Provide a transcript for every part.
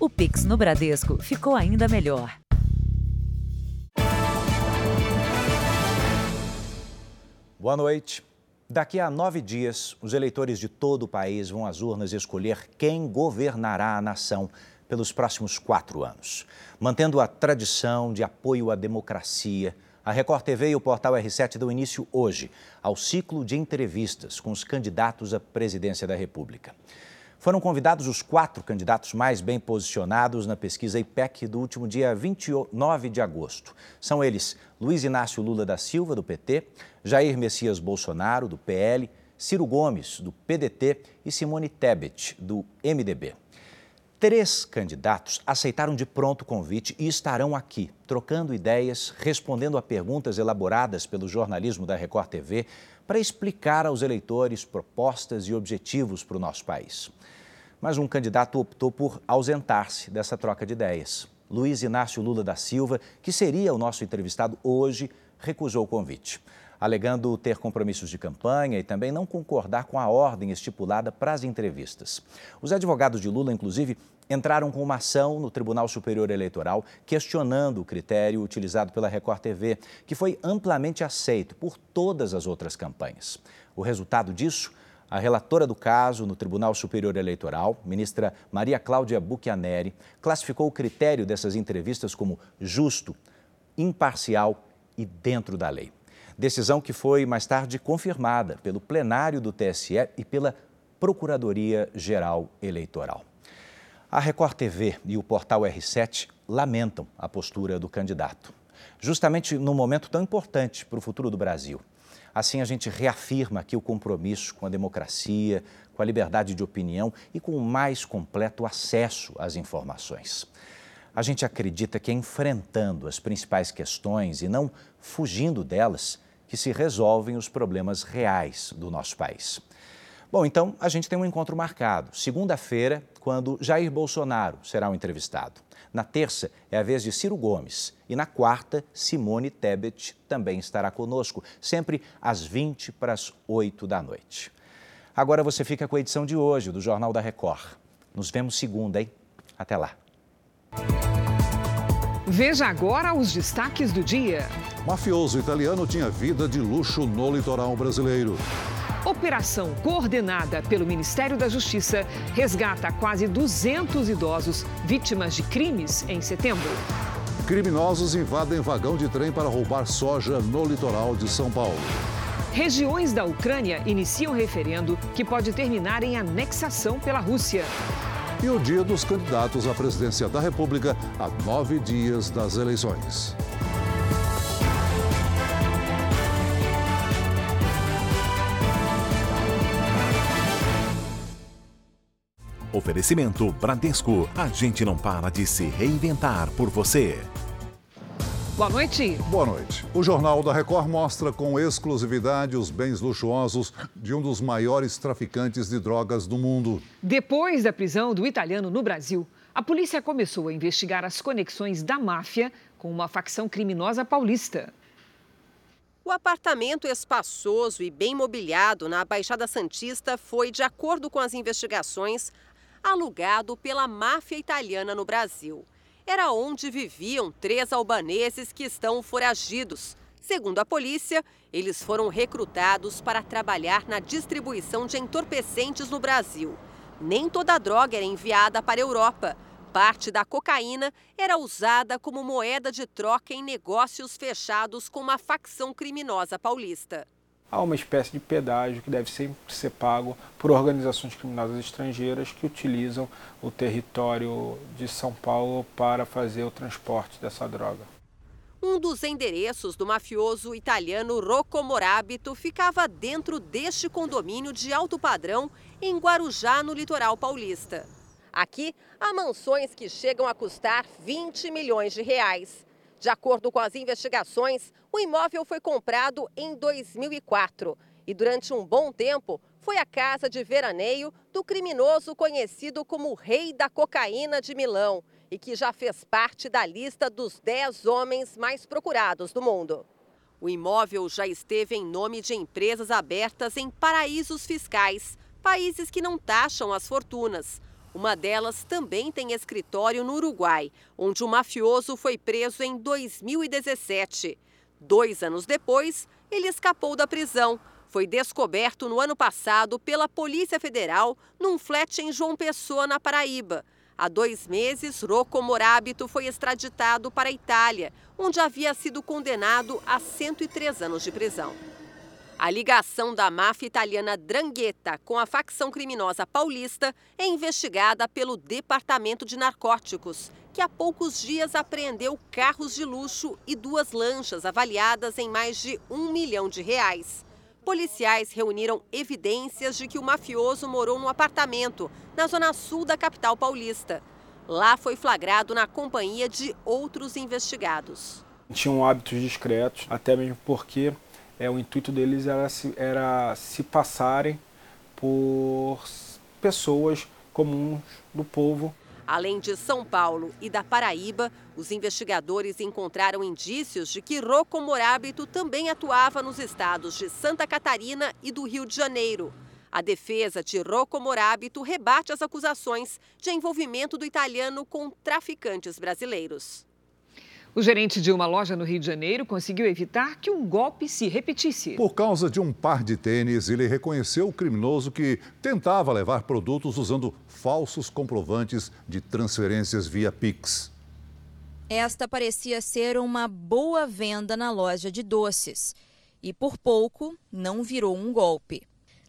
O Pix no Bradesco ficou ainda melhor. Boa noite. Daqui a nove dias, os eleitores de todo o país vão às urnas escolher quem governará a nação pelos próximos quatro anos. Mantendo a tradição de apoio à democracia, a Record TV e o portal R7 dão início hoje ao ciclo de entrevistas com os candidatos à presidência da República. Foram convidados os quatro candidatos mais bem posicionados na pesquisa IPEC do último dia 29 de agosto. São eles Luiz Inácio Lula da Silva, do PT, Jair Messias Bolsonaro, do PL, Ciro Gomes, do PDT e Simone Tebet, do MDB. Três candidatos aceitaram de pronto o convite e estarão aqui, trocando ideias, respondendo a perguntas elaboradas pelo jornalismo da Record TV para explicar aos eleitores propostas e objetivos para o nosso país. Mas um candidato optou por ausentar-se dessa troca de ideias. Luiz Inácio Lula da Silva, que seria o nosso entrevistado hoje, recusou o convite alegando ter compromissos de campanha e também não concordar com a ordem estipulada para as entrevistas. Os advogados de Lula, inclusive, entraram com uma ação no Tribunal Superior Eleitoral questionando o critério utilizado pela Record TV, que foi amplamente aceito por todas as outras campanhas. O resultado disso? A relatora do caso no Tribunal Superior Eleitoral, ministra Maria Cláudia Buchianeri, classificou o critério dessas entrevistas como justo, imparcial e dentro da lei. Decisão que foi mais tarde confirmada pelo plenário do TSE e pela Procuradoria-Geral Eleitoral. A Record TV e o portal R7 lamentam a postura do candidato, justamente num momento tão importante para o futuro do Brasil. Assim, a gente reafirma aqui o compromisso com a democracia, com a liberdade de opinião e com o mais completo acesso às informações. A gente acredita que é enfrentando as principais questões e não fugindo delas que se resolvem os problemas reais do nosso país. Bom, então a gente tem um encontro marcado, segunda-feira, quando Jair Bolsonaro será o entrevistado. Na terça é a vez de Ciro Gomes e na quarta, Simone Tebet também estará conosco, sempre às 20 para as 8 da noite. Agora você fica com a edição de hoje do Jornal da Record. Nos vemos segunda, hein? Até lá. Veja agora os destaques do dia. Mafioso italiano tinha vida de luxo no litoral brasileiro. Operação coordenada pelo Ministério da Justiça resgata quase 200 idosos vítimas de crimes em setembro. Criminosos invadem vagão de trem para roubar soja no litoral de São Paulo. Regiões da Ucrânia iniciam referendo que pode terminar em anexação pela Rússia e o dia dos candidatos à presidência da República a nove dias das eleições. Oferecimento Bradesco. A gente não para de se reinventar por você. Boa noite. Boa noite. O Jornal da Record mostra com exclusividade os bens luxuosos de um dos maiores traficantes de drogas do mundo. Depois da prisão do italiano no Brasil, a polícia começou a investigar as conexões da máfia com uma facção criminosa paulista. O apartamento espaçoso e bem mobiliado na Baixada Santista foi, de acordo com as investigações, alugado pela máfia italiana no Brasil era onde viviam três albaneses que estão foragidos. Segundo a polícia, eles foram recrutados para trabalhar na distribuição de entorpecentes no Brasil. Nem toda a droga era enviada para a Europa. Parte da cocaína era usada como moeda de troca em negócios fechados com uma facção criminosa paulista há uma espécie de pedágio que deve sempre ser pago por organizações criminosas estrangeiras que utilizam o território de São Paulo para fazer o transporte dessa droga. Um dos endereços do mafioso italiano Rocco Morabito ficava dentro deste condomínio de alto padrão em Guarujá, no litoral paulista. Aqui, há mansões que chegam a custar 20 milhões de reais. De acordo com as investigações, o imóvel foi comprado em 2004 e, durante um bom tempo, foi a casa de veraneio do criminoso conhecido como Rei da Cocaína de Milão e que já fez parte da lista dos 10 homens mais procurados do mundo. O imóvel já esteve em nome de empresas abertas em paraísos fiscais, países que não taxam as fortunas. Uma delas também tem escritório no Uruguai, onde o mafioso foi preso em 2017. Dois anos depois, ele escapou da prisão. Foi descoberto no ano passado pela Polícia Federal num flat em João Pessoa, na Paraíba. Há dois meses, Rocco Morábito foi extraditado para a Itália, onde havia sido condenado a 103 anos de prisão. A ligação da máfia italiana Drangheta com a facção criminosa paulista é investigada pelo Departamento de Narcóticos, que há poucos dias apreendeu carros de luxo e duas lanchas avaliadas em mais de um milhão de reais. Policiais reuniram evidências de que o mafioso morou num apartamento na zona sul da capital paulista. Lá foi flagrado na companhia de outros investigados. Tinham hábitos discretos, até mesmo porque é, o intuito deles era se, era se passarem por pessoas comuns do povo. Além de São Paulo e da Paraíba, os investigadores encontraram indícios de que Rocco Morábito também atuava nos estados de Santa Catarina e do Rio de Janeiro. A defesa de Rocco Morábito rebate as acusações de envolvimento do italiano com traficantes brasileiros. O gerente de uma loja no Rio de Janeiro conseguiu evitar que um golpe se repetisse. Por causa de um par de tênis, ele reconheceu o criminoso que tentava levar produtos usando falsos comprovantes de transferências via Pix. Esta parecia ser uma boa venda na loja de doces. E por pouco não virou um golpe.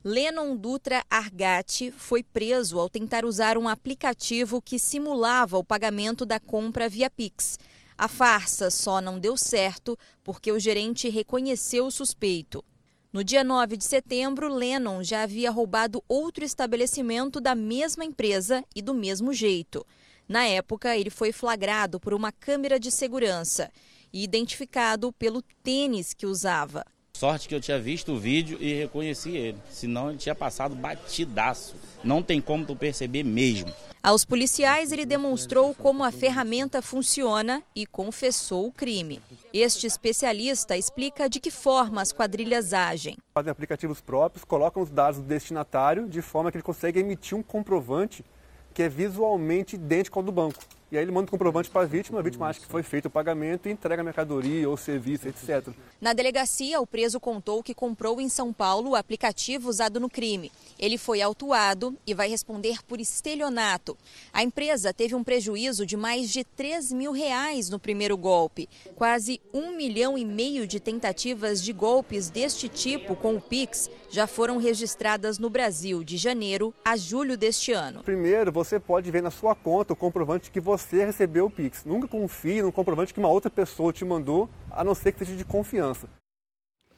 Lennon Dutra Argatti foi preso ao tentar usar um aplicativo que simulava o pagamento da compra via Pix. A farsa só não deu certo porque o gerente reconheceu o suspeito. No dia 9 de setembro, Lennon já havia roubado outro estabelecimento da mesma empresa e do mesmo jeito. Na época, ele foi flagrado por uma câmera de segurança e identificado pelo tênis que usava. Sorte que eu tinha visto o vídeo e reconheci ele, senão ele tinha passado batidaço. Não tem como tu perceber mesmo. Aos policiais, ele demonstrou como a ferramenta funciona e confessou o crime. Este especialista explica de que forma as quadrilhas agem. Fazem aplicativos próprios, colocam os dados do destinatário de forma que ele consegue emitir um comprovante que é visualmente idêntico ao do banco. E aí ele manda o comprovante para a vítima, a vítima acha que foi feito o pagamento e entrega a mercadoria ou serviço, etc. Na delegacia, o preso contou que comprou em São Paulo o aplicativo usado no crime. Ele foi autuado e vai responder por estelionato. A empresa teve um prejuízo de mais de 3 mil reais no primeiro golpe. Quase um milhão e meio de tentativas de golpes deste tipo com o Pix já foram registradas no Brasil de janeiro a julho deste ano. Primeiro, você pode ver na sua conta o comprovante que você recebeu o Pix. Nunca confie no comprovante que uma outra pessoa te mandou, a não ser que seja de confiança.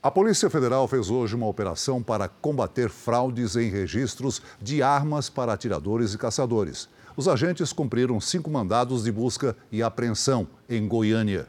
A Polícia Federal fez hoje uma operação para combater fraudes em registros de armas para atiradores e caçadores. Os agentes cumpriram cinco mandados de busca e apreensão em Goiânia.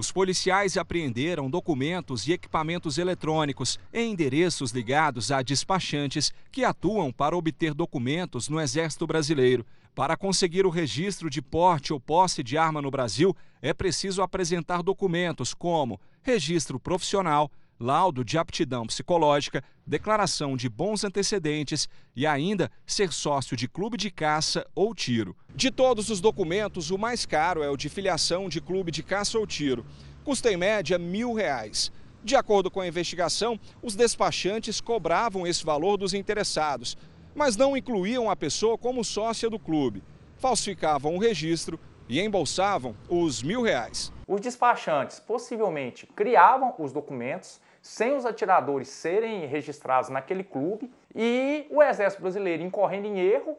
Os policiais apreenderam documentos e equipamentos eletrônicos em endereços ligados a despachantes que atuam para obter documentos no Exército Brasileiro. Para conseguir o registro de porte ou posse de arma no Brasil, é preciso apresentar documentos como registro profissional, laudo de aptidão psicológica, declaração de bons antecedentes e ainda ser sócio de clube de caça ou tiro. De todos os documentos, o mais caro é o de filiação de clube de caça ou tiro. Custa em média mil reais. De acordo com a investigação, os despachantes cobravam esse valor dos interessados, mas não incluíam a pessoa como sócia do clube. Falsificavam o registro e embolsavam os mil reais. Os despachantes possivelmente criavam os documentos sem os atiradores serem registrados naquele clube e o Exército Brasileiro, incorrendo em erro,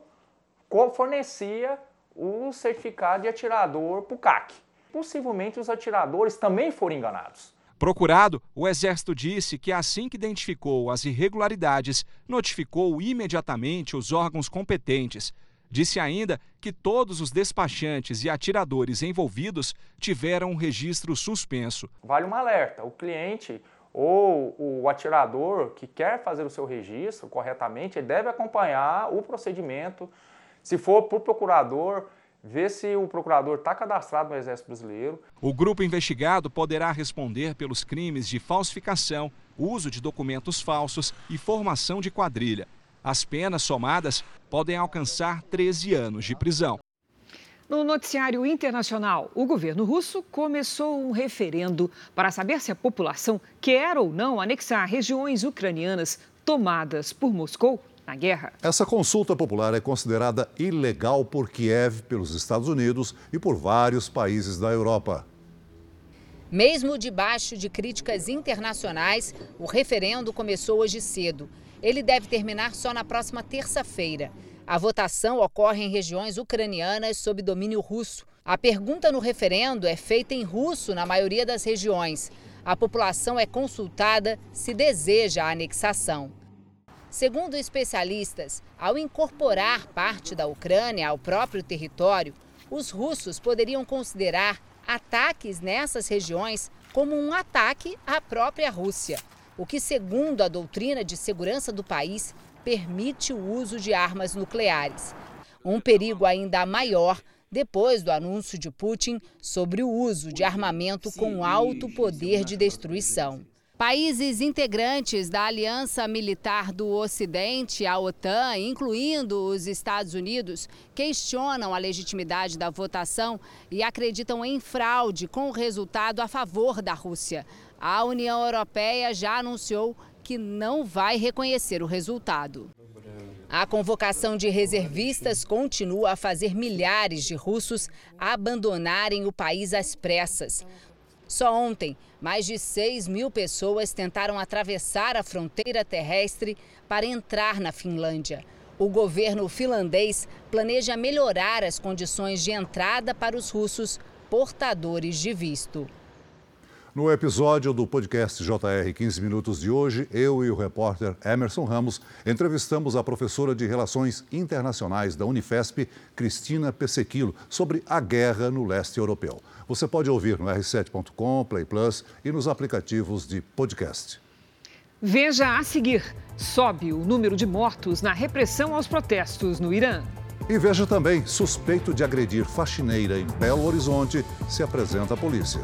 fornecia o certificado de atirador para o CAC. Possivelmente os atiradores também foram enganados. Procurado, o Exército disse que assim que identificou as irregularidades, notificou imediatamente os órgãos competentes Disse ainda que todos os despachantes e atiradores envolvidos tiveram um registro suspenso. Vale um alerta: o cliente ou o atirador que quer fazer o seu registro corretamente, ele deve acompanhar o procedimento. Se for o procurador, ver se o procurador está cadastrado no Exército Brasileiro. O grupo investigado poderá responder pelos crimes de falsificação, uso de documentos falsos e formação de quadrilha. As penas somadas podem alcançar 13 anos de prisão. No noticiário internacional, o governo russo começou um referendo para saber se a população quer ou não anexar regiões ucranianas tomadas por Moscou na guerra. Essa consulta popular é considerada ilegal por Kiev, pelos Estados Unidos e por vários países da Europa. Mesmo debaixo de críticas internacionais, o referendo começou hoje cedo. Ele deve terminar só na próxima terça-feira. A votação ocorre em regiões ucranianas sob domínio russo. A pergunta no referendo é feita em russo na maioria das regiões. A população é consultada se deseja a anexação. Segundo especialistas, ao incorporar parte da Ucrânia ao próprio território, os russos poderiam considerar ataques nessas regiões como um ataque à própria Rússia, o que, segundo a doutrina de segurança do país, permite o uso de armas nucleares. Um perigo ainda maior depois do anúncio de Putin sobre o uso de armamento com alto poder de destruição. Países integrantes da Aliança Militar do Ocidente, a OTAN, incluindo os Estados Unidos, questionam a legitimidade da votação e acreditam em fraude com o resultado a favor da Rússia. A União Europeia já anunciou que não vai reconhecer o resultado. A convocação de reservistas continua a fazer milhares de russos abandonarem o país às pressas. Só ontem, mais de 6 mil pessoas tentaram atravessar a fronteira terrestre para entrar na Finlândia. O governo finlandês planeja melhorar as condições de entrada para os russos portadores de visto. No episódio do podcast JR 15 Minutos de hoje, eu e o repórter Emerson Ramos entrevistamos a professora de Relações Internacionais da Unifesp, Cristina Pesequilo, sobre a guerra no leste europeu. Você pode ouvir no r7.com, Play Plus e nos aplicativos de podcast. Veja a seguir: sobe o número de mortos na repressão aos protestos no Irã. E veja também: suspeito de agredir faxineira em Belo Horizonte se apresenta à polícia.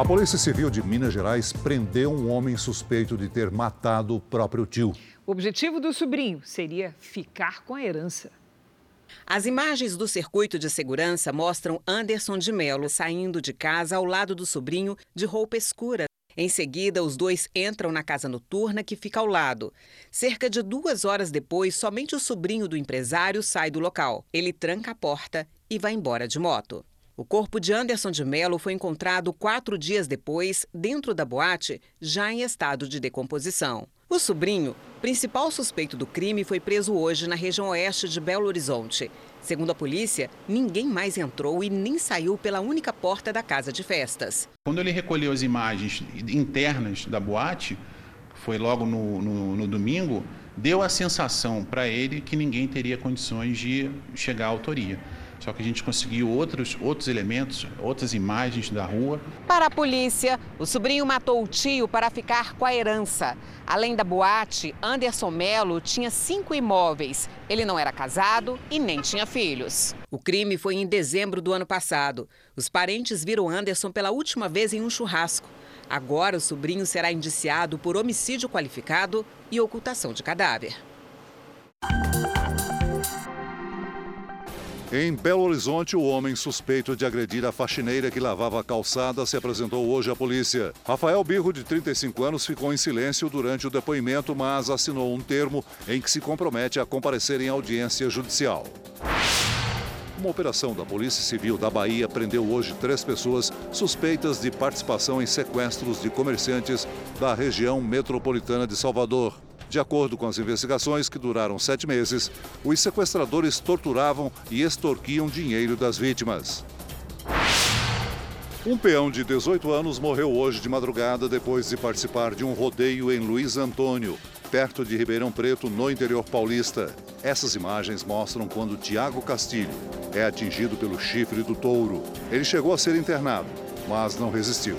A Polícia Civil de Minas Gerais prendeu um homem suspeito de ter matado o próprio tio. O objetivo do sobrinho seria ficar com a herança. As imagens do circuito de segurança mostram Anderson de Mello saindo de casa ao lado do sobrinho de roupa escura. Em seguida, os dois entram na casa noturna que fica ao lado. Cerca de duas horas depois, somente o sobrinho do empresário sai do local. Ele tranca a porta e vai embora de moto. O corpo de Anderson de Mello foi encontrado quatro dias depois, dentro da boate, já em estado de decomposição. O sobrinho, principal suspeito do crime, foi preso hoje na região oeste de Belo Horizonte. Segundo a polícia, ninguém mais entrou e nem saiu pela única porta da casa de festas. Quando ele recolheu as imagens internas da boate, foi logo no, no, no domingo, deu a sensação para ele que ninguém teria condições de chegar à autoria. Só que a gente conseguiu outros, outros elementos, outras imagens da rua. Para a polícia, o sobrinho matou o tio para ficar com a herança. Além da boate, Anderson Melo tinha cinco imóveis. Ele não era casado e nem tinha filhos. O crime foi em dezembro do ano passado. Os parentes viram Anderson pela última vez em um churrasco. Agora, o sobrinho será indiciado por homicídio qualificado e ocultação de cadáver. Em Belo Horizonte, o homem suspeito de agredir a faxineira que lavava a calçada se apresentou hoje à polícia. Rafael Birro, de 35 anos, ficou em silêncio durante o depoimento, mas assinou um termo em que se compromete a comparecer em audiência judicial. Uma operação da Polícia Civil da Bahia prendeu hoje três pessoas suspeitas de participação em sequestros de comerciantes da região metropolitana de Salvador. De acordo com as investigações, que duraram sete meses, os sequestradores torturavam e extorquiam dinheiro das vítimas. Um peão de 18 anos morreu hoje de madrugada depois de participar de um rodeio em Luiz Antônio, perto de Ribeirão Preto, no interior paulista. Essas imagens mostram quando Tiago Castilho é atingido pelo chifre do touro. Ele chegou a ser internado, mas não resistiu.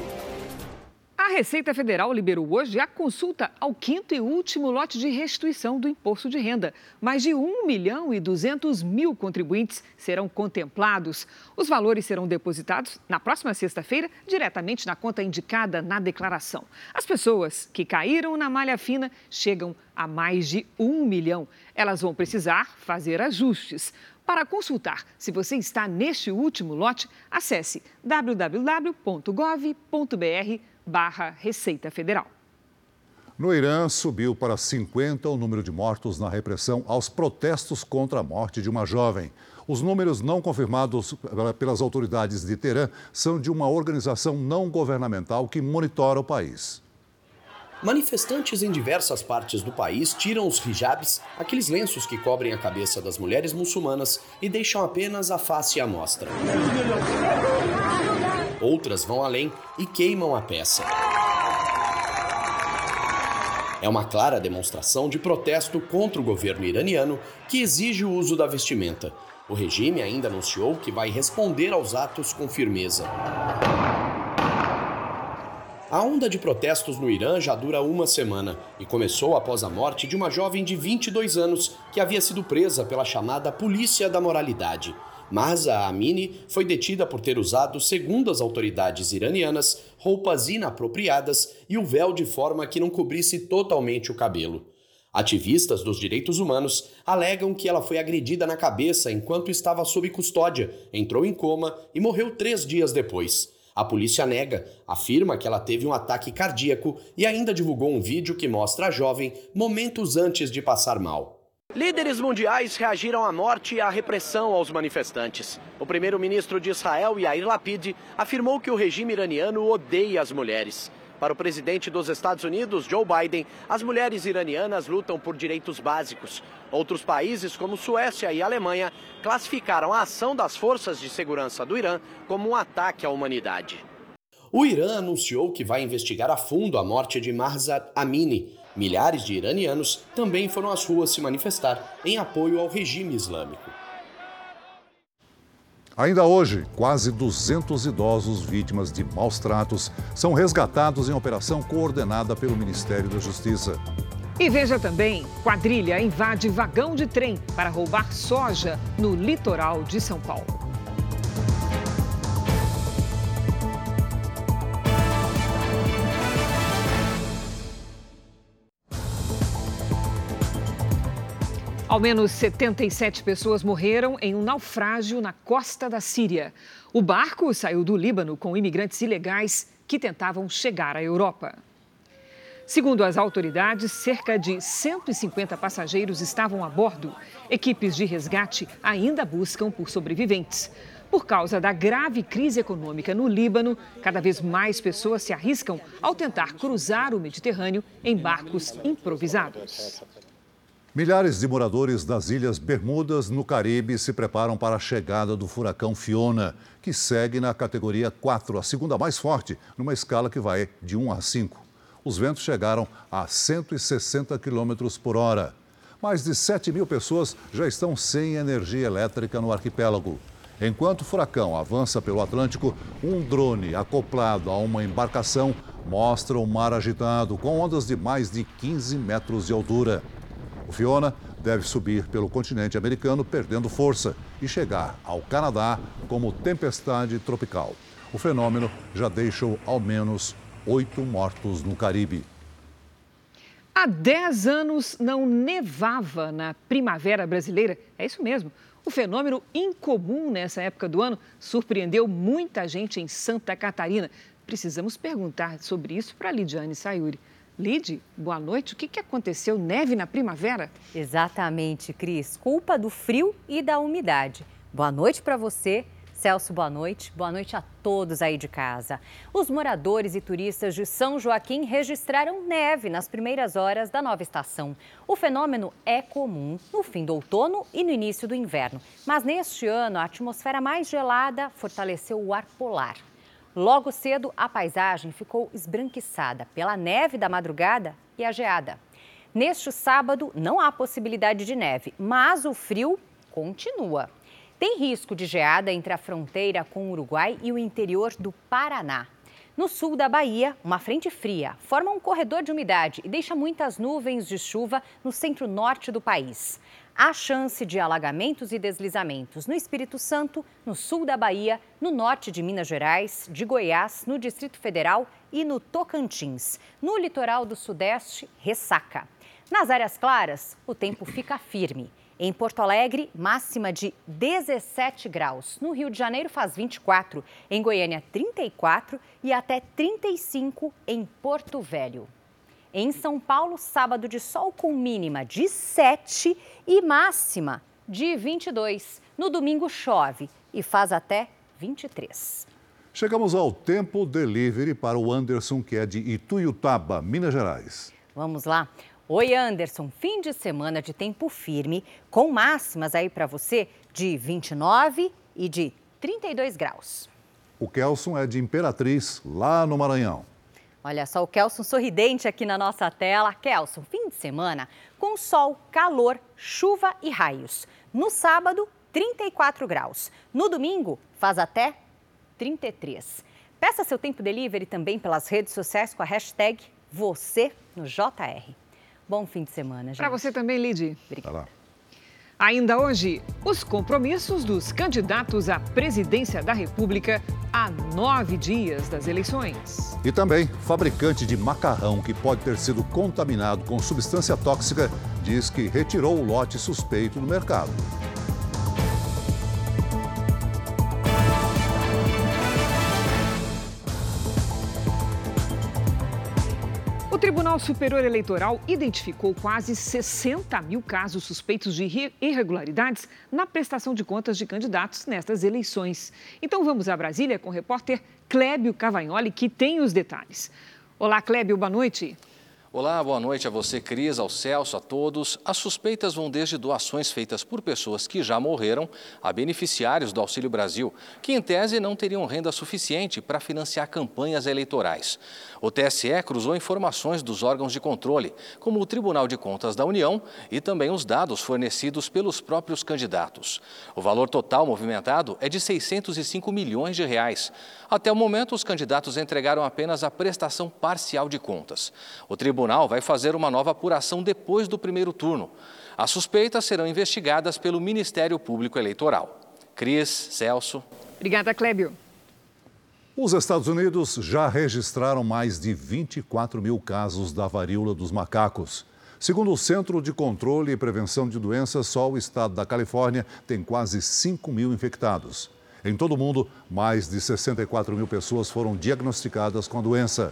A Receita Federal liberou hoje a consulta ao quinto e último lote de restituição do imposto de renda. Mais de 1 milhão e 200 mil contribuintes serão contemplados. Os valores serão depositados na próxima sexta-feira diretamente na conta indicada na declaração. As pessoas que caíram na malha fina chegam a mais de 1 milhão. Elas vão precisar fazer ajustes. Para consultar se você está neste último lote, acesse www.gov.br barra Receita Federal. No Irã, subiu para 50 o número de mortos na repressão aos protestos contra a morte de uma jovem. Os números não confirmados pelas autoridades de Teherã são de uma organização não governamental que monitora o país. Manifestantes em diversas partes do país tiram os hijabs, aqueles lenços que cobrem a cabeça das mulheres muçulmanas, e deixam apenas a face à mostra. Outras vão além e queimam a peça. É uma clara demonstração de protesto contra o governo iraniano que exige o uso da vestimenta. O regime ainda anunciou que vai responder aos atos com firmeza. A onda de protestos no Irã já dura uma semana e começou após a morte de uma jovem de 22 anos que havia sido presa pela chamada Polícia da Moralidade. Mahsa Amini foi detida por ter usado, segundo as autoridades iranianas, roupas inapropriadas e o véu de forma que não cobrisse totalmente o cabelo. Ativistas dos direitos humanos alegam que ela foi agredida na cabeça enquanto estava sob custódia, entrou em coma e morreu três dias depois. A polícia nega, afirma que ela teve um ataque cardíaco e ainda divulgou um vídeo que mostra a jovem momentos antes de passar mal. Líderes mundiais reagiram à morte e à repressão aos manifestantes. O primeiro-ministro de Israel, Yair Lapid, afirmou que o regime iraniano odeia as mulheres. Para o presidente dos Estados Unidos, Joe Biden, as mulheres iranianas lutam por direitos básicos. Outros países, como Suécia e Alemanha, classificaram a ação das forças de segurança do Irã como um ataque à humanidade. O Irã anunciou que vai investigar a fundo a morte de Mahsa Amini, Milhares de iranianos também foram às ruas se manifestar em apoio ao regime islâmico. Ainda hoje, quase 200 idosos vítimas de maus tratos são resgatados em operação coordenada pelo Ministério da Justiça. E veja também: quadrilha invade vagão de trem para roubar soja no litoral de São Paulo. Ao menos 77 pessoas morreram em um naufrágio na costa da Síria. O barco saiu do Líbano com imigrantes ilegais que tentavam chegar à Europa. Segundo as autoridades, cerca de 150 passageiros estavam a bordo. Equipes de resgate ainda buscam por sobreviventes. Por causa da grave crise econômica no Líbano, cada vez mais pessoas se arriscam ao tentar cruzar o Mediterrâneo em barcos improvisados. Milhares de moradores das Ilhas Bermudas, no Caribe, se preparam para a chegada do furacão Fiona, que segue na categoria 4, a segunda mais forte, numa escala que vai de 1 a 5. Os ventos chegaram a 160 km por hora. Mais de 7 mil pessoas já estão sem energia elétrica no arquipélago. Enquanto o furacão avança pelo Atlântico, um drone acoplado a uma embarcação mostra o mar agitado, com ondas de mais de 15 metros de altura. O Fiona deve subir pelo continente americano, perdendo força, e chegar ao Canadá como tempestade tropical. O fenômeno já deixou ao menos oito mortos no Caribe. Há 10 anos não nevava na primavera brasileira. É isso mesmo. O fenômeno incomum nessa época do ano surpreendeu muita gente em Santa Catarina. Precisamos perguntar sobre isso para Lidiane Sayuri. Lid, boa noite. O que, que aconteceu? Neve na primavera? Exatamente, Cris. Culpa do frio e da umidade. Boa noite para você. Celso, boa noite. Boa noite a todos aí de casa. Os moradores e turistas de São Joaquim registraram neve nas primeiras horas da nova estação. O fenômeno é comum no fim do outono e no início do inverno. Mas neste ano, a atmosfera mais gelada fortaleceu o ar polar. Logo cedo, a paisagem ficou esbranquiçada pela neve da madrugada e a geada. Neste sábado, não há possibilidade de neve, mas o frio continua. Tem risco de geada entre a fronteira com o Uruguai e o interior do Paraná. No sul da Bahia, uma frente fria forma um corredor de umidade e deixa muitas nuvens de chuva no centro-norte do país. Há chance de alagamentos e deslizamentos no Espírito Santo, no sul da Bahia, no norte de Minas Gerais, de Goiás, no Distrito Federal e no Tocantins. No litoral do Sudeste, ressaca. Nas áreas claras, o tempo fica firme. Em Porto Alegre, máxima de 17 graus. No Rio de Janeiro, faz 24. Em Goiânia, 34 e até 35 em Porto Velho. Em São Paulo, sábado de sol com mínima de 7 e máxima de 22. No domingo, chove e faz até 23. Chegamos ao tempo delivery para o Anderson, que é de Ituiutaba, Minas Gerais. Vamos lá. Oi, Anderson. Fim de semana de tempo firme, com máximas aí para você de 29 e de 32 graus. O Kelson é de Imperatriz, lá no Maranhão. Olha só o Kelson sorridente aqui na nossa tela. Kelson, fim de semana com sol, calor, chuva e raios. No sábado, 34 graus. No domingo, faz até 33. Peça seu tempo delivery também pelas redes sociais com a hashtag você no JR. Bom fim de semana, gente. Para você também, Lid. Obrigada. Ainda hoje, os compromissos dos candidatos à presidência da República a nove dias das eleições. E também, fabricante de macarrão que pode ter sido contaminado com substância tóxica diz que retirou o lote suspeito do mercado. Tribunal Superior Eleitoral identificou quase 60 mil casos suspeitos de irregularidades na prestação de contas de candidatos nestas eleições. Então vamos a Brasília com o repórter Clébio Cavagnoli, que tem os detalhes. Olá, Clébio, boa noite. Olá, boa noite a você, Cris, ao Celso, a todos. As suspeitas vão desde doações feitas por pessoas que já morreram a beneficiários do Auxílio Brasil, que em tese não teriam renda suficiente para financiar campanhas eleitorais. O TSE cruzou informações dos órgãos de controle, como o Tribunal de Contas da União e também os dados fornecidos pelos próprios candidatos. O valor total movimentado é de 605 milhões de reais. Até o momento, os candidatos entregaram apenas a prestação parcial de contas. O tribunal vai fazer uma nova apuração depois do primeiro turno. As suspeitas serão investigadas pelo Ministério Público Eleitoral. Cris, Celso. Obrigada, Clébio. Os Estados Unidos já registraram mais de 24 mil casos da varíola dos macacos. Segundo o Centro de Controle e Prevenção de Doenças, só o estado da Califórnia tem quase 5 mil infectados. Em todo o mundo, mais de 64 mil pessoas foram diagnosticadas com a doença.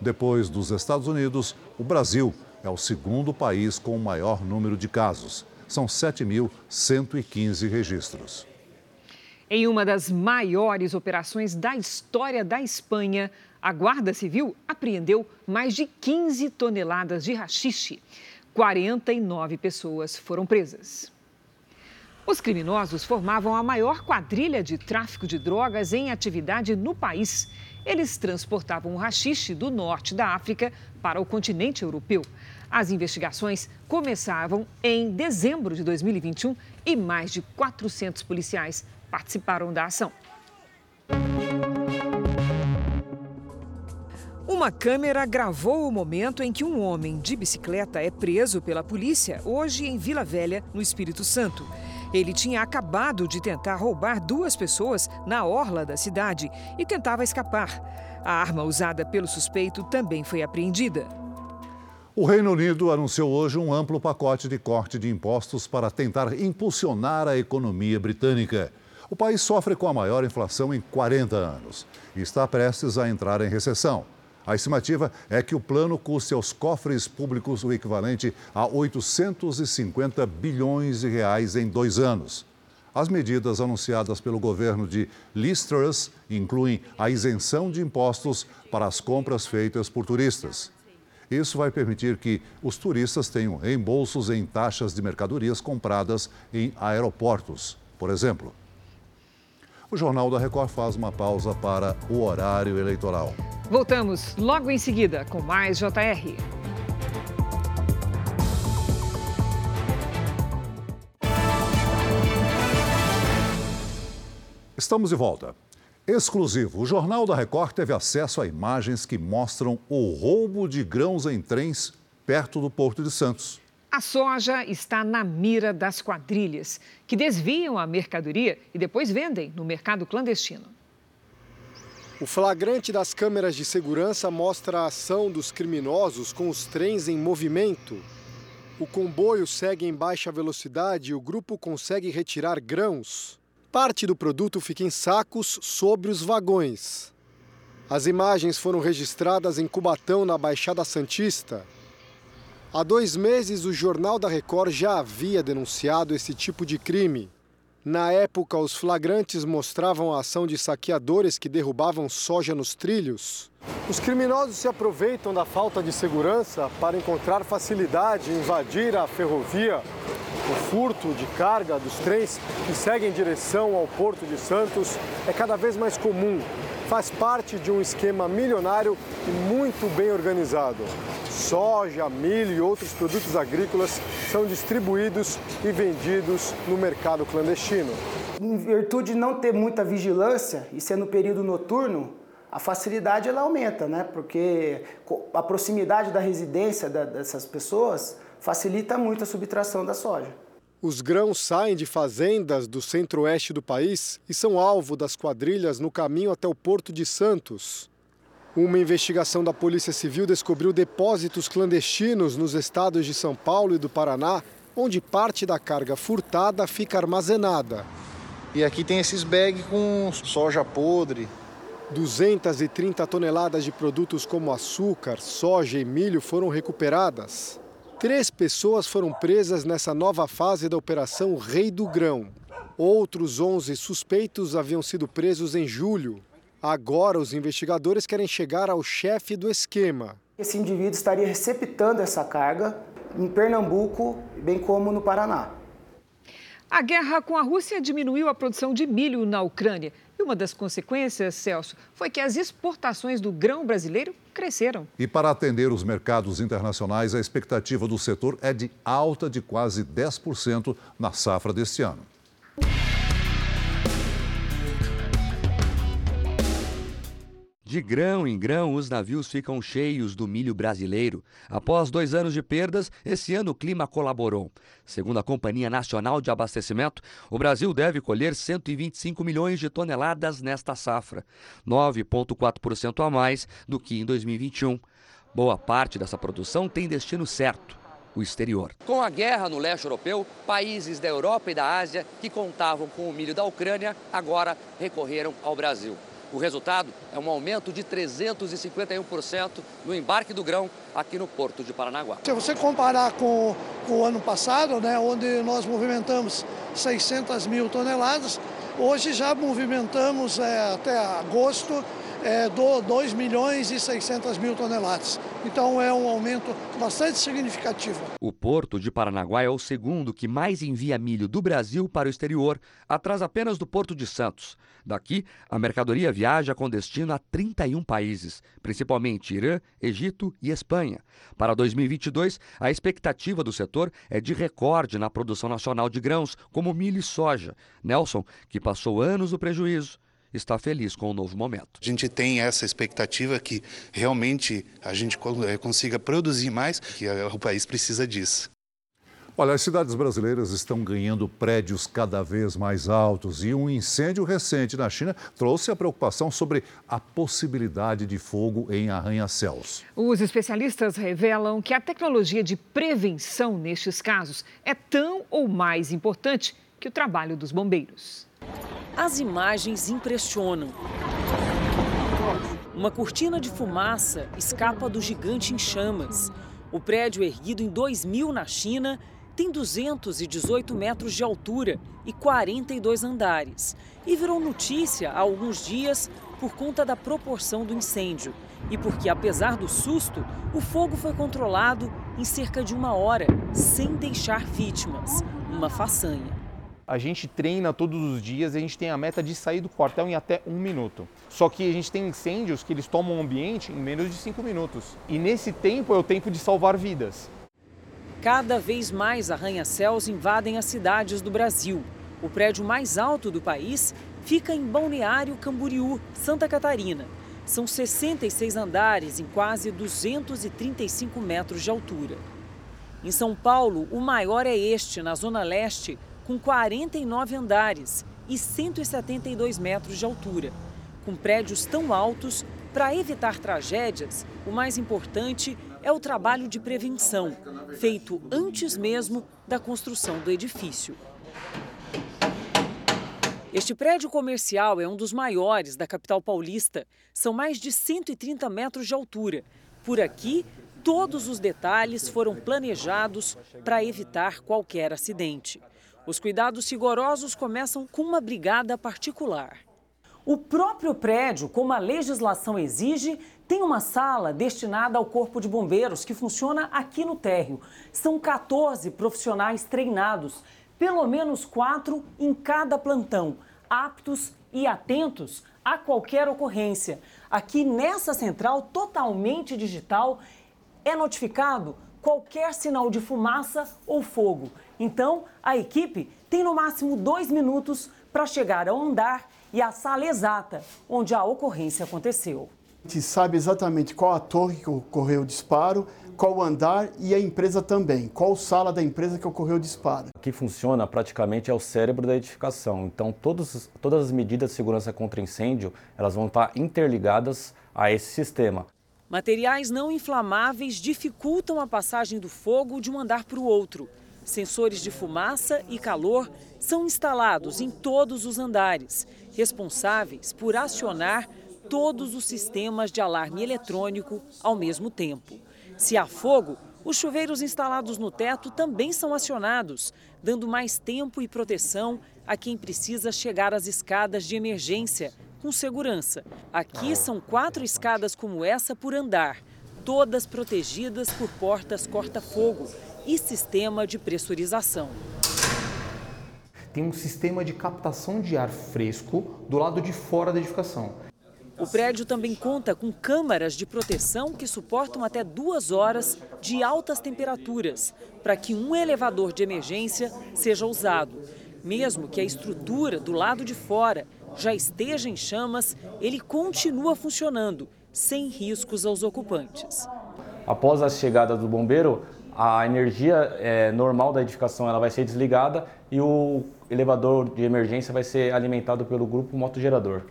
Depois dos Estados Unidos, o Brasil é o segundo país com o maior número de casos. São 7.115 registros. Em uma das maiores operações da história da Espanha, a Guarda Civil apreendeu mais de 15 toneladas de rachixe. 49 pessoas foram presas. Os criminosos formavam a maior quadrilha de tráfico de drogas em atividade no país. Eles transportavam o rachixe do norte da África para o continente europeu. As investigações começavam em dezembro de 2021 e mais de 400 policiais participaram da ação. Uma câmera gravou o momento em que um homem de bicicleta é preso pela polícia hoje em Vila Velha, no Espírito Santo. Ele tinha acabado de tentar roubar duas pessoas na orla da cidade e tentava escapar. A arma usada pelo suspeito também foi apreendida. O Reino Unido anunciou hoje um amplo pacote de corte de impostos para tentar impulsionar a economia britânica. O país sofre com a maior inflação em 40 anos e está prestes a entrar em recessão. A estimativa é que o plano custe aos cofres públicos o equivalente a 850 bilhões de reais em dois anos. As medidas anunciadas pelo governo de Liz incluem a isenção de impostos para as compras feitas por turistas. Isso vai permitir que os turistas tenham reembolsos em taxas de mercadorias compradas em aeroportos, por exemplo. O Jornal da Record faz uma pausa para o horário eleitoral. Voltamos logo em seguida com mais JR. Estamos de volta. Exclusivo. O Jornal da Record teve acesso a imagens que mostram o roubo de grãos em trens perto do Porto de Santos. A soja está na mira das quadrilhas, que desviam a mercadoria e depois vendem no mercado clandestino. O flagrante das câmeras de segurança mostra a ação dos criminosos com os trens em movimento. O comboio segue em baixa velocidade e o grupo consegue retirar grãos. Parte do produto fica em sacos sobre os vagões. As imagens foram registradas em Cubatão, na Baixada Santista. Há dois meses, o Jornal da Record já havia denunciado esse tipo de crime. Na época, os flagrantes mostravam a ação de saqueadores que derrubavam soja nos trilhos. Os criminosos se aproveitam da falta de segurança para encontrar facilidade em invadir a ferrovia o furto de carga dos trens que seguem em direção ao Porto de Santos é cada vez mais comum. Faz parte de um esquema milionário e muito bem organizado. Soja, milho e outros produtos agrícolas são distribuídos e vendidos no mercado clandestino. Em virtude de não ter muita vigilância e ser no período noturno, a facilidade ela aumenta, né? Porque a proximidade da residência dessas pessoas facilita muito a subtração da soja. Os grãos saem de fazendas do centro-oeste do país e são alvo das quadrilhas no caminho até o Porto de Santos. Uma investigação da Polícia Civil descobriu depósitos clandestinos nos estados de São Paulo e do Paraná, onde parte da carga furtada fica armazenada. E aqui tem esses bags com soja podre. 230 toneladas de produtos como açúcar, soja e milho foram recuperadas. Três pessoas foram presas nessa nova fase da Operação Rei do Grão. Outros 11 suspeitos haviam sido presos em julho. Agora, os investigadores querem chegar ao chefe do esquema. Esse indivíduo estaria receptando essa carga em Pernambuco, bem como no Paraná. A guerra com a Rússia diminuiu a produção de milho na Ucrânia. E uma das consequências, Celso, foi que as exportações do grão brasileiro cresceram. E para atender os mercados internacionais, a expectativa do setor é de alta de quase 10% na safra deste ano. De grão em grão, os navios ficam cheios do milho brasileiro. Após dois anos de perdas, esse ano o clima colaborou. Segundo a Companhia Nacional de Abastecimento, o Brasil deve colher 125 milhões de toneladas nesta safra, 9,4% a mais do que em 2021. Boa parte dessa produção tem destino certo o exterior. Com a guerra no leste europeu, países da Europa e da Ásia que contavam com o milho da Ucrânia agora recorreram ao Brasil. O resultado é um aumento de 351% no embarque do grão aqui no Porto de Paranaguá. Se você comparar com, com o ano passado, né, onde nós movimentamos 600 mil toneladas, hoje já movimentamos é, até agosto é, do 2 milhões e 600 mil toneladas. Então é um aumento bastante significativo. O Porto de Paranaguá é o segundo que mais envia milho do Brasil para o exterior, atrás apenas do Porto de Santos. Daqui, a mercadoria viaja com destino a 31 países, principalmente Irã, Egito e Espanha. Para 2022, a expectativa do setor é de recorde na produção nacional de grãos, como milho e soja. Nelson, que passou anos no prejuízo, está feliz com o novo momento. A gente tem essa expectativa que realmente a gente eh, consiga produzir mais, que o país precisa disso. Olha, as cidades brasileiras estão ganhando prédios cada vez mais altos e um incêndio recente na China trouxe a preocupação sobre a possibilidade de fogo em arranha-céus. Os especialistas revelam que a tecnologia de prevenção nestes casos é tão ou mais importante que o trabalho dos bombeiros. As imagens impressionam. Uma cortina de fumaça escapa do gigante em chamas. O prédio erguido em 2000 na China tem 218 metros de altura e 42 andares. E virou notícia há alguns dias por conta da proporção do incêndio e porque, apesar do susto, o fogo foi controlado em cerca de uma hora, sem deixar vítimas. Uma façanha. A gente treina todos os dias e a gente tem a meta de sair do quartel em até um minuto. Só que a gente tem incêndios que eles tomam o ambiente em menos de cinco minutos. E nesse tempo é o tempo de salvar vidas. Cada vez mais arranha-céus invadem as cidades do Brasil. O prédio mais alto do país fica em Balneário Camboriú, Santa Catarina. São 66 andares em quase 235 metros de altura. Em São Paulo, o maior é este, na Zona Leste, com 49 andares e 172 metros de altura. Com prédios tão altos, para evitar tragédias, o mais importante é o trabalho de prevenção, feito antes mesmo da construção do edifício. Este prédio comercial é um dos maiores da capital paulista. São mais de 130 metros de altura. Por aqui, todos os detalhes foram planejados para evitar qualquer acidente. Os cuidados rigorosos começam com uma brigada particular. O próprio prédio, como a legislação exige, tem uma sala destinada ao Corpo de Bombeiros que funciona aqui no térreo. São 14 profissionais treinados, pelo menos quatro em cada plantão, aptos e atentos a qualquer ocorrência. Aqui nessa central totalmente digital é notificado qualquer sinal de fumaça ou fogo. Então, a equipe tem no máximo dois minutos para chegar ao andar e à sala exata onde a ocorrência aconteceu. A gente sabe exatamente qual a torre que ocorreu o disparo, qual o andar e a empresa também, qual sala da empresa que ocorreu o disparo. O que funciona praticamente é o cérebro da edificação. Então, todos, todas as medidas de segurança contra incêndio, elas vão estar interligadas a esse sistema. Materiais não inflamáveis dificultam a passagem do fogo de um andar para o outro. Sensores de fumaça e calor são instalados em todos os andares, responsáveis por acionar todos os sistemas de alarme eletrônico ao mesmo tempo. Se há fogo, os chuveiros instalados no teto também são acionados, dando mais tempo e proteção a quem precisa chegar às escadas de emergência com segurança. Aqui são quatro escadas como essa por andar, todas protegidas por portas corta-fogo e sistema de pressurização. Tem um sistema de captação de ar fresco do lado de fora da edificação. O prédio também conta com câmaras de proteção que suportam até duas horas de altas temperaturas, para que um elevador de emergência seja usado. Mesmo que a estrutura do lado de fora já esteja em chamas, ele continua funcionando, sem riscos aos ocupantes. Após a chegada do bombeiro, a energia é, normal da edificação ela vai ser desligada e o elevador de emergência vai ser alimentado pelo grupo motogerador.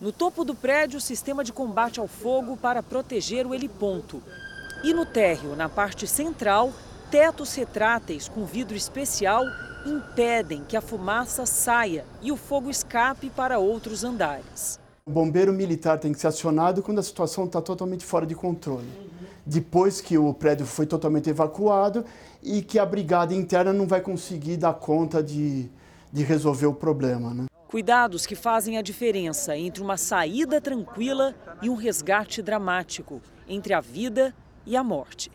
No topo do prédio, o sistema de combate ao fogo para proteger o heliponto. E no térreo, na parte central, tetos retráteis com vidro especial impedem que a fumaça saia e o fogo escape para outros andares. O bombeiro militar tem que ser acionado quando a situação está totalmente fora de controle depois que o prédio foi totalmente evacuado e que a brigada interna não vai conseguir dar conta de, de resolver o problema. Né? Cuidados que fazem a diferença entre uma saída tranquila e um resgate dramático, entre a vida e a morte.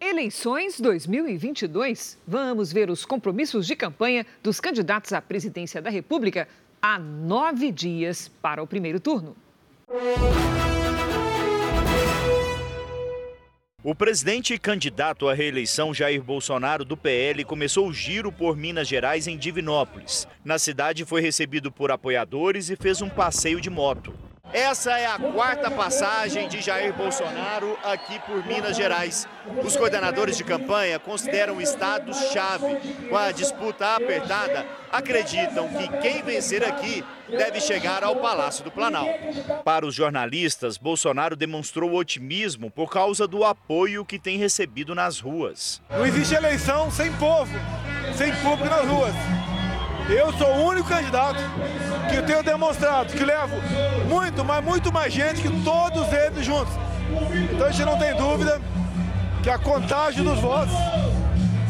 Eleições 2022. Vamos ver os compromissos de campanha dos candidatos à presidência da República há nove dias para o primeiro turno. O presidente e candidato à reeleição Jair Bolsonaro do PL começou o giro por Minas Gerais em Divinópolis. Na cidade foi recebido por apoiadores e fez um passeio de moto. Essa é a quarta passagem de Jair Bolsonaro aqui por Minas Gerais. Os coordenadores de campanha consideram o estado chave. Com a disputa apertada, acreditam que quem vencer aqui deve chegar ao Palácio do Planalto. Para os jornalistas, Bolsonaro demonstrou otimismo por causa do apoio que tem recebido nas ruas. Não existe eleição sem povo, sem público nas ruas. Eu sou o único candidato que eu tenho demonstrado que levo muito, mas muito mais gente que todos eles juntos. Então a gente não tem dúvida que a contagem dos votos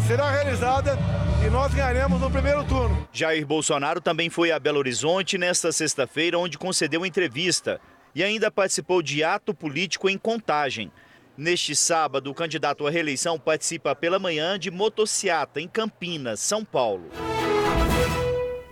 será realizada e nós ganharemos no primeiro turno. Jair Bolsonaro também foi a Belo Horizonte nesta sexta-feira, onde concedeu entrevista e ainda participou de ato político em contagem. Neste sábado, o candidato à reeleição participa pela manhã de motociata em Campinas, São Paulo.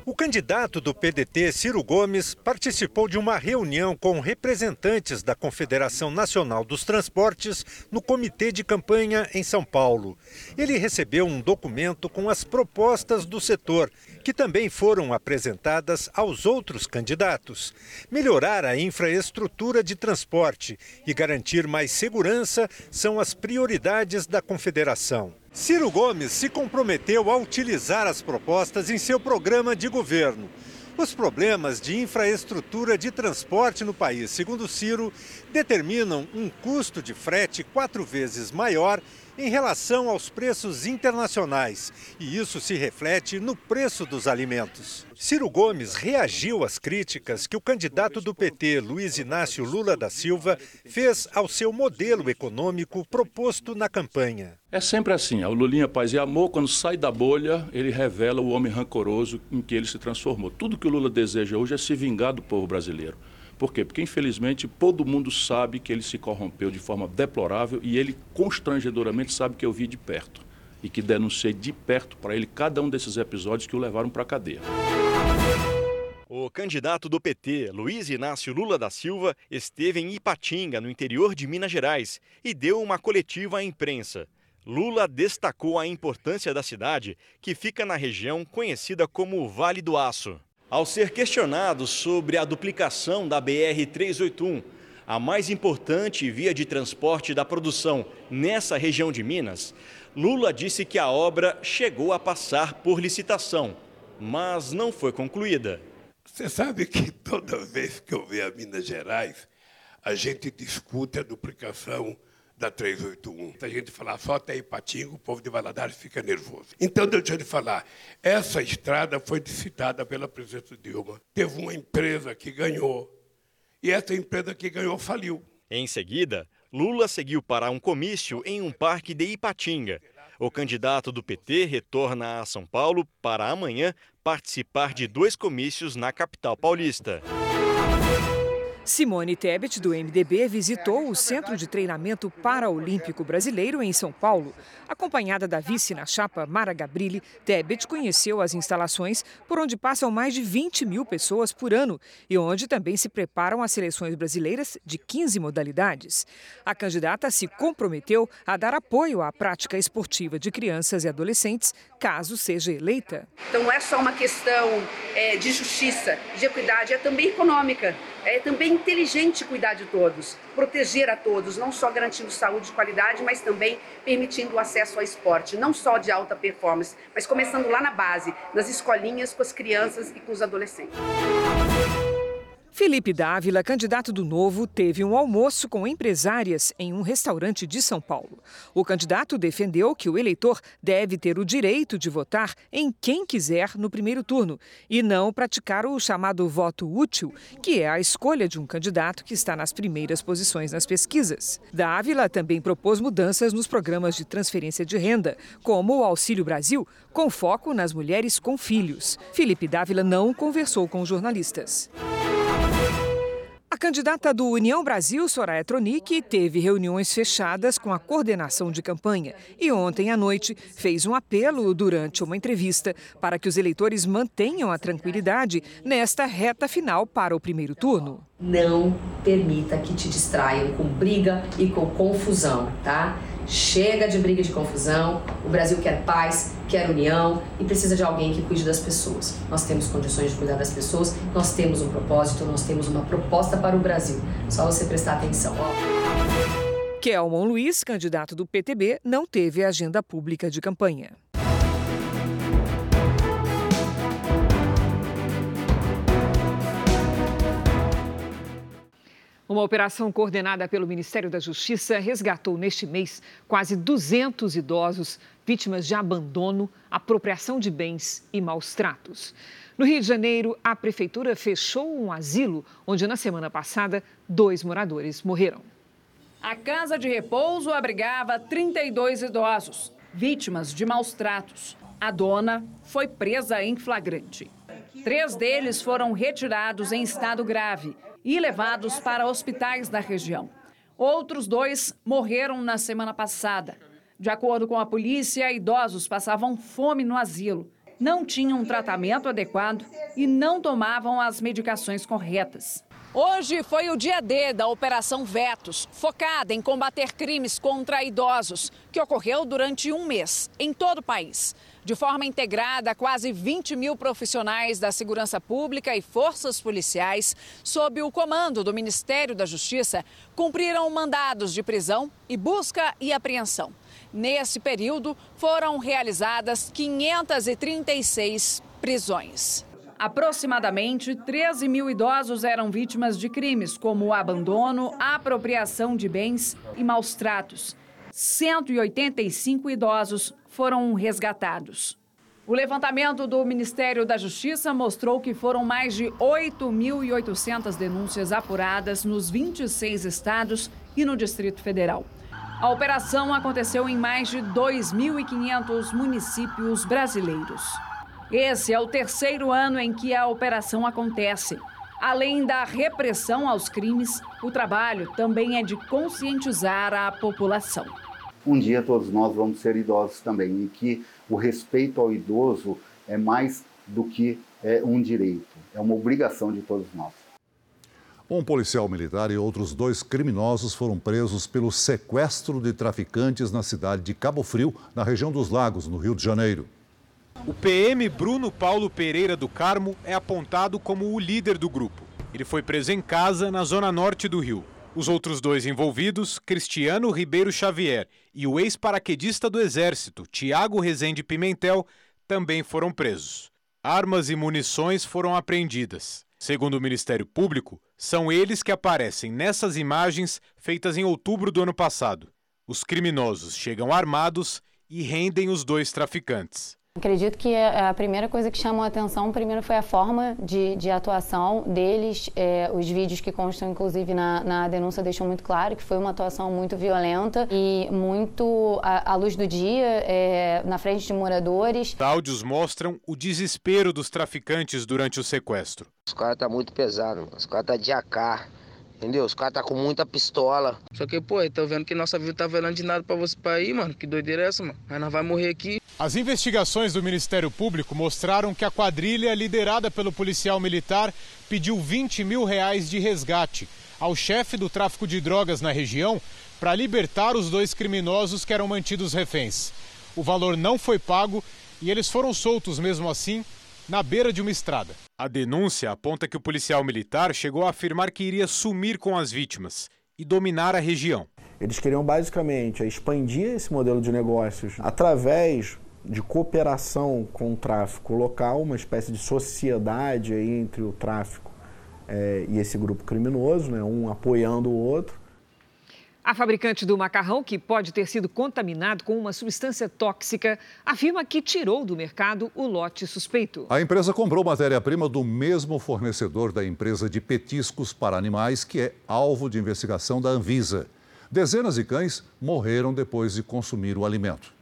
O candidato do PDT, Ciro Gomes, participou de uma reunião com representantes da Confederação Nacional dos Transportes no comitê de campanha em São Paulo. Ele recebeu um documento com as propostas do setor, que também foram apresentadas aos outros candidatos. Melhorar a infraestrutura de transporte e garantir mais segurança são as prioridades da Confederação. Ciro Gomes se comprometeu a utilizar as propostas em seu programa de governo. Os problemas de infraestrutura de transporte no país, segundo Ciro, determinam um custo de frete quatro vezes maior em relação aos preços internacionais, e isso se reflete no preço dos alimentos. Ciro Gomes reagiu às críticas que o candidato do PT, Luiz Inácio Lula da Silva, fez ao seu modelo econômico proposto na campanha. É sempre assim, o Lulinha Paz e Amor, quando sai da bolha, ele revela o homem rancoroso em que ele se transformou. Tudo que o Lula deseja hoje é se vingar do povo brasileiro. Por quê? Porque, infelizmente, todo mundo sabe que ele se corrompeu de forma deplorável e ele constrangedoramente sabe que eu vi de perto e que denunciei de perto para ele cada um desses episódios que o levaram para a cadeia. O candidato do PT, Luiz Inácio Lula da Silva, esteve em Ipatinga, no interior de Minas Gerais, e deu uma coletiva à imprensa. Lula destacou a importância da cidade, que fica na região conhecida como Vale do Aço. Ao ser questionado sobre a duplicação da BR-381, a mais importante via de transporte da produção nessa região de Minas, Lula disse que a obra chegou a passar por licitação, mas não foi concluída. Você sabe que toda vez que eu venho a Minas Gerais, a gente discute a duplicação da 381. Se a gente falar só até Ipatinga, o povo de Valadares fica nervoso. Então, deixa eu te falar, essa estrada foi licitada pela presidente Dilma. Teve uma empresa que ganhou, e essa empresa que ganhou faliu. Em seguida, Lula seguiu para um comício em um parque de Ipatinga. O candidato do PT retorna a São Paulo para amanhã participar de dois comícios na capital paulista. Simone Tebet, do MDB, visitou o Centro de Treinamento Paraolímpico Brasileiro em São Paulo. Acompanhada da vice na chapa Mara Gabrilli, Tebet conheceu as instalações por onde passam mais de 20 mil pessoas por ano e onde também se preparam as seleções brasileiras de 15 modalidades. A candidata se comprometeu a dar apoio à prática esportiva de crianças e adolescentes, caso seja eleita. Então não é só uma questão é, de justiça, de equidade, é também econômica. É também inteligente cuidar de todos, proteger a todos, não só garantindo saúde de qualidade, mas também permitindo o acesso ao esporte, não só de alta performance, mas começando lá na base, nas escolinhas, com as crianças e com os adolescentes. Felipe Dávila, candidato do Novo, teve um almoço com empresárias em um restaurante de São Paulo. O candidato defendeu que o eleitor deve ter o direito de votar em quem quiser no primeiro turno e não praticar o chamado voto útil, que é a escolha de um candidato que está nas primeiras posições nas pesquisas. Dávila também propôs mudanças nos programas de transferência de renda, como o Auxílio Brasil, com foco nas mulheres com filhos. Felipe Dávila não conversou com jornalistas. A candidata do União Brasil, Soraya Tronic, teve reuniões fechadas com a coordenação de campanha e ontem à noite fez um apelo durante uma entrevista para que os eleitores mantenham a tranquilidade nesta reta final para o primeiro turno. Não permita que te distraiam com briga e com confusão, tá? Chega de briga e de confusão. O Brasil quer paz, quer união e precisa de alguém que cuide das pessoas. Nós temos condições de cuidar das pessoas, nós temos um propósito, nós temos uma proposta para o Brasil. Só você prestar atenção. Ó. Kelmon Luiz, candidato do PTB, não teve agenda pública de campanha. Uma operação coordenada pelo Ministério da Justiça resgatou neste mês quase 200 idosos vítimas de abandono, apropriação de bens e maus tratos. No Rio de Janeiro, a prefeitura fechou um asilo onde, na semana passada, dois moradores morreram. A casa de repouso abrigava 32 idosos, vítimas de maus tratos. A dona foi presa em flagrante. Três deles foram retirados em estado grave e levados para hospitais da região. Outros dois morreram na semana passada. De acordo com a polícia, idosos passavam fome no asilo não tinham tratamento adequado e não tomavam as medicações corretas. Hoje foi o dia D da Operação Vetos, focada em combater crimes contra idosos, que ocorreu durante um mês em todo o país. De forma integrada, quase 20 mil profissionais da segurança pública e forças policiais, sob o comando do Ministério da Justiça, cumpriram mandados de prisão e busca e apreensão. Nesse período, foram realizadas 536 prisões. Aproximadamente 13 mil idosos eram vítimas de crimes como abandono, apropriação de bens e maus tratos. 185 idosos foram resgatados. O levantamento do Ministério da Justiça mostrou que foram mais de 8.800 denúncias apuradas nos 26 estados e no Distrito Federal. A operação aconteceu em mais de 2.500 municípios brasileiros. Esse é o terceiro ano em que a operação acontece. Além da repressão aos crimes, o trabalho também é de conscientizar a população. Um dia todos nós vamos ser idosos também e que o respeito ao idoso é mais do que é, um direito, é uma obrigação de todos nós. Um policial militar e outros dois criminosos foram presos pelo sequestro de traficantes na cidade de Cabo Frio, na região dos Lagos, no Rio de Janeiro. O PM Bruno Paulo Pereira do Carmo é apontado como o líder do grupo. Ele foi preso em casa, na zona norte do Rio. Os outros dois envolvidos, Cristiano Ribeiro Xavier e o ex-paraquedista do Exército, Tiago Rezende Pimentel, também foram presos. Armas e munições foram apreendidas. Segundo o Ministério Público, são eles que aparecem nessas imagens feitas em outubro do ano passado. Os criminosos chegam armados e rendem os dois traficantes. Acredito que a primeira coisa que chamou a atenção primeiro foi a forma de, de atuação deles. É, os vídeos que constam, inclusive, na, na, denúncia deixam muito claro que foi uma atuação muito violenta e muito à, à luz do dia, é, na frente de moradores. Áudios mostram o desespero dos traficantes durante o sequestro. Os caras tá muito pesado, os caras tá de AK. Entendeu? Os caras tá com muita pistola. Só que, pô, tô vendo que nossa vida tá velando de nada pra você pra ir, mano. Que doideira é essa, mano? Aí nós vai morrer aqui. As investigações do Ministério Público mostraram que a quadrilha, liderada pelo policial militar, pediu 20 mil reais de resgate ao chefe do tráfico de drogas na região para libertar os dois criminosos que eram mantidos reféns. O valor não foi pago e eles foram soltos mesmo assim na beira de uma estrada. A denúncia aponta que o policial militar chegou a afirmar que iria sumir com as vítimas e dominar a região. Eles queriam basicamente expandir esse modelo de negócios através de cooperação com o tráfico local, uma espécie de sociedade entre o tráfico é, e esse grupo criminoso, né, um apoiando o outro. A fabricante do macarrão, que pode ter sido contaminado com uma substância tóxica, afirma que tirou do mercado o lote suspeito. A empresa comprou matéria-prima do mesmo fornecedor da empresa de petiscos para animais, que é alvo de investigação da Anvisa. Dezenas de cães morreram depois de consumir o alimento.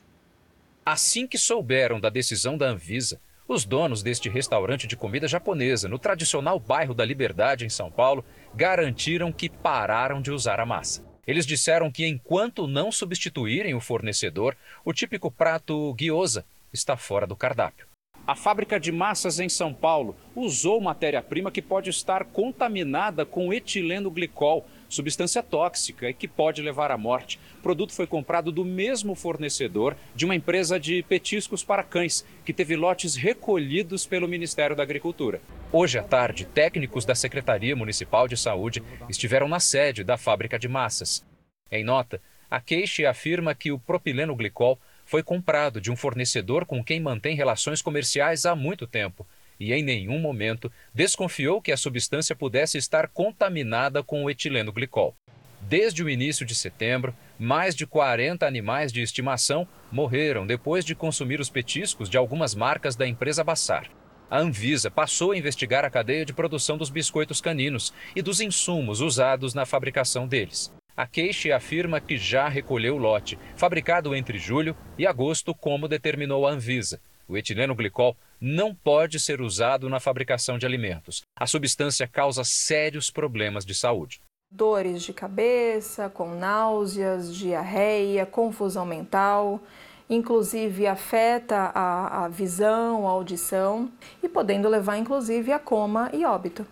Assim que souberam da decisão da Anvisa, os donos deste restaurante de comida japonesa, no tradicional bairro da Liberdade, em São Paulo, garantiram que pararam de usar a massa. Eles disseram que enquanto não substituírem o fornecedor, o típico prato gyoza está fora do cardápio. A fábrica de massas em São Paulo usou matéria-prima que pode estar contaminada com etileno glicol, substância tóxica e que pode levar à morte. O produto foi comprado do mesmo fornecedor de uma empresa de petiscos para cães, que teve lotes recolhidos pelo Ministério da Agricultura. Hoje à tarde, técnicos da Secretaria Municipal de Saúde estiveram na sede da fábrica de massas. Em nota, a queixa afirma que o propileno glicol foi comprado de um fornecedor com quem mantém relações comerciais há muito tempo e em nenhum momento desconfiou que a substância pudesse estar contaminada com o etileno glicol. Desde o início de setembro, mais de 40 animais de estimação morreram depois de consumir os petiscos de algumas marcas da empresa Bassar. A Anvisa passou a investigar a cadeia de produção dos biscoitos caninos e dos insumos usados na fabricação deles. A queixa afirma que já recolheu o lote, fabricado entre julho e agosto, como determinou a Anvisa. O etileno glicol não pode ser usado na fabricação de alimentos. A substância causa sérios problemas de saúde. Dores de cabeça, com náuseas, diarreia, confusão mental inclusive afeta a, a visão, a audição e podendo levar inclusive a coma e óbito.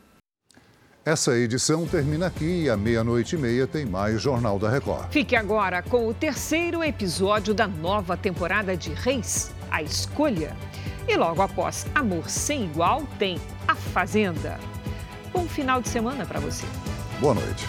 Essa edição termina aqui e à meia-noite e meia tem mais Jornal da Record. Fique agora com o terceiro episódio da nova temporada de Reis, A Escolha. E logo após Amor Sem Igual tem A Fazenda. Bom final de semana para você. Boa noite.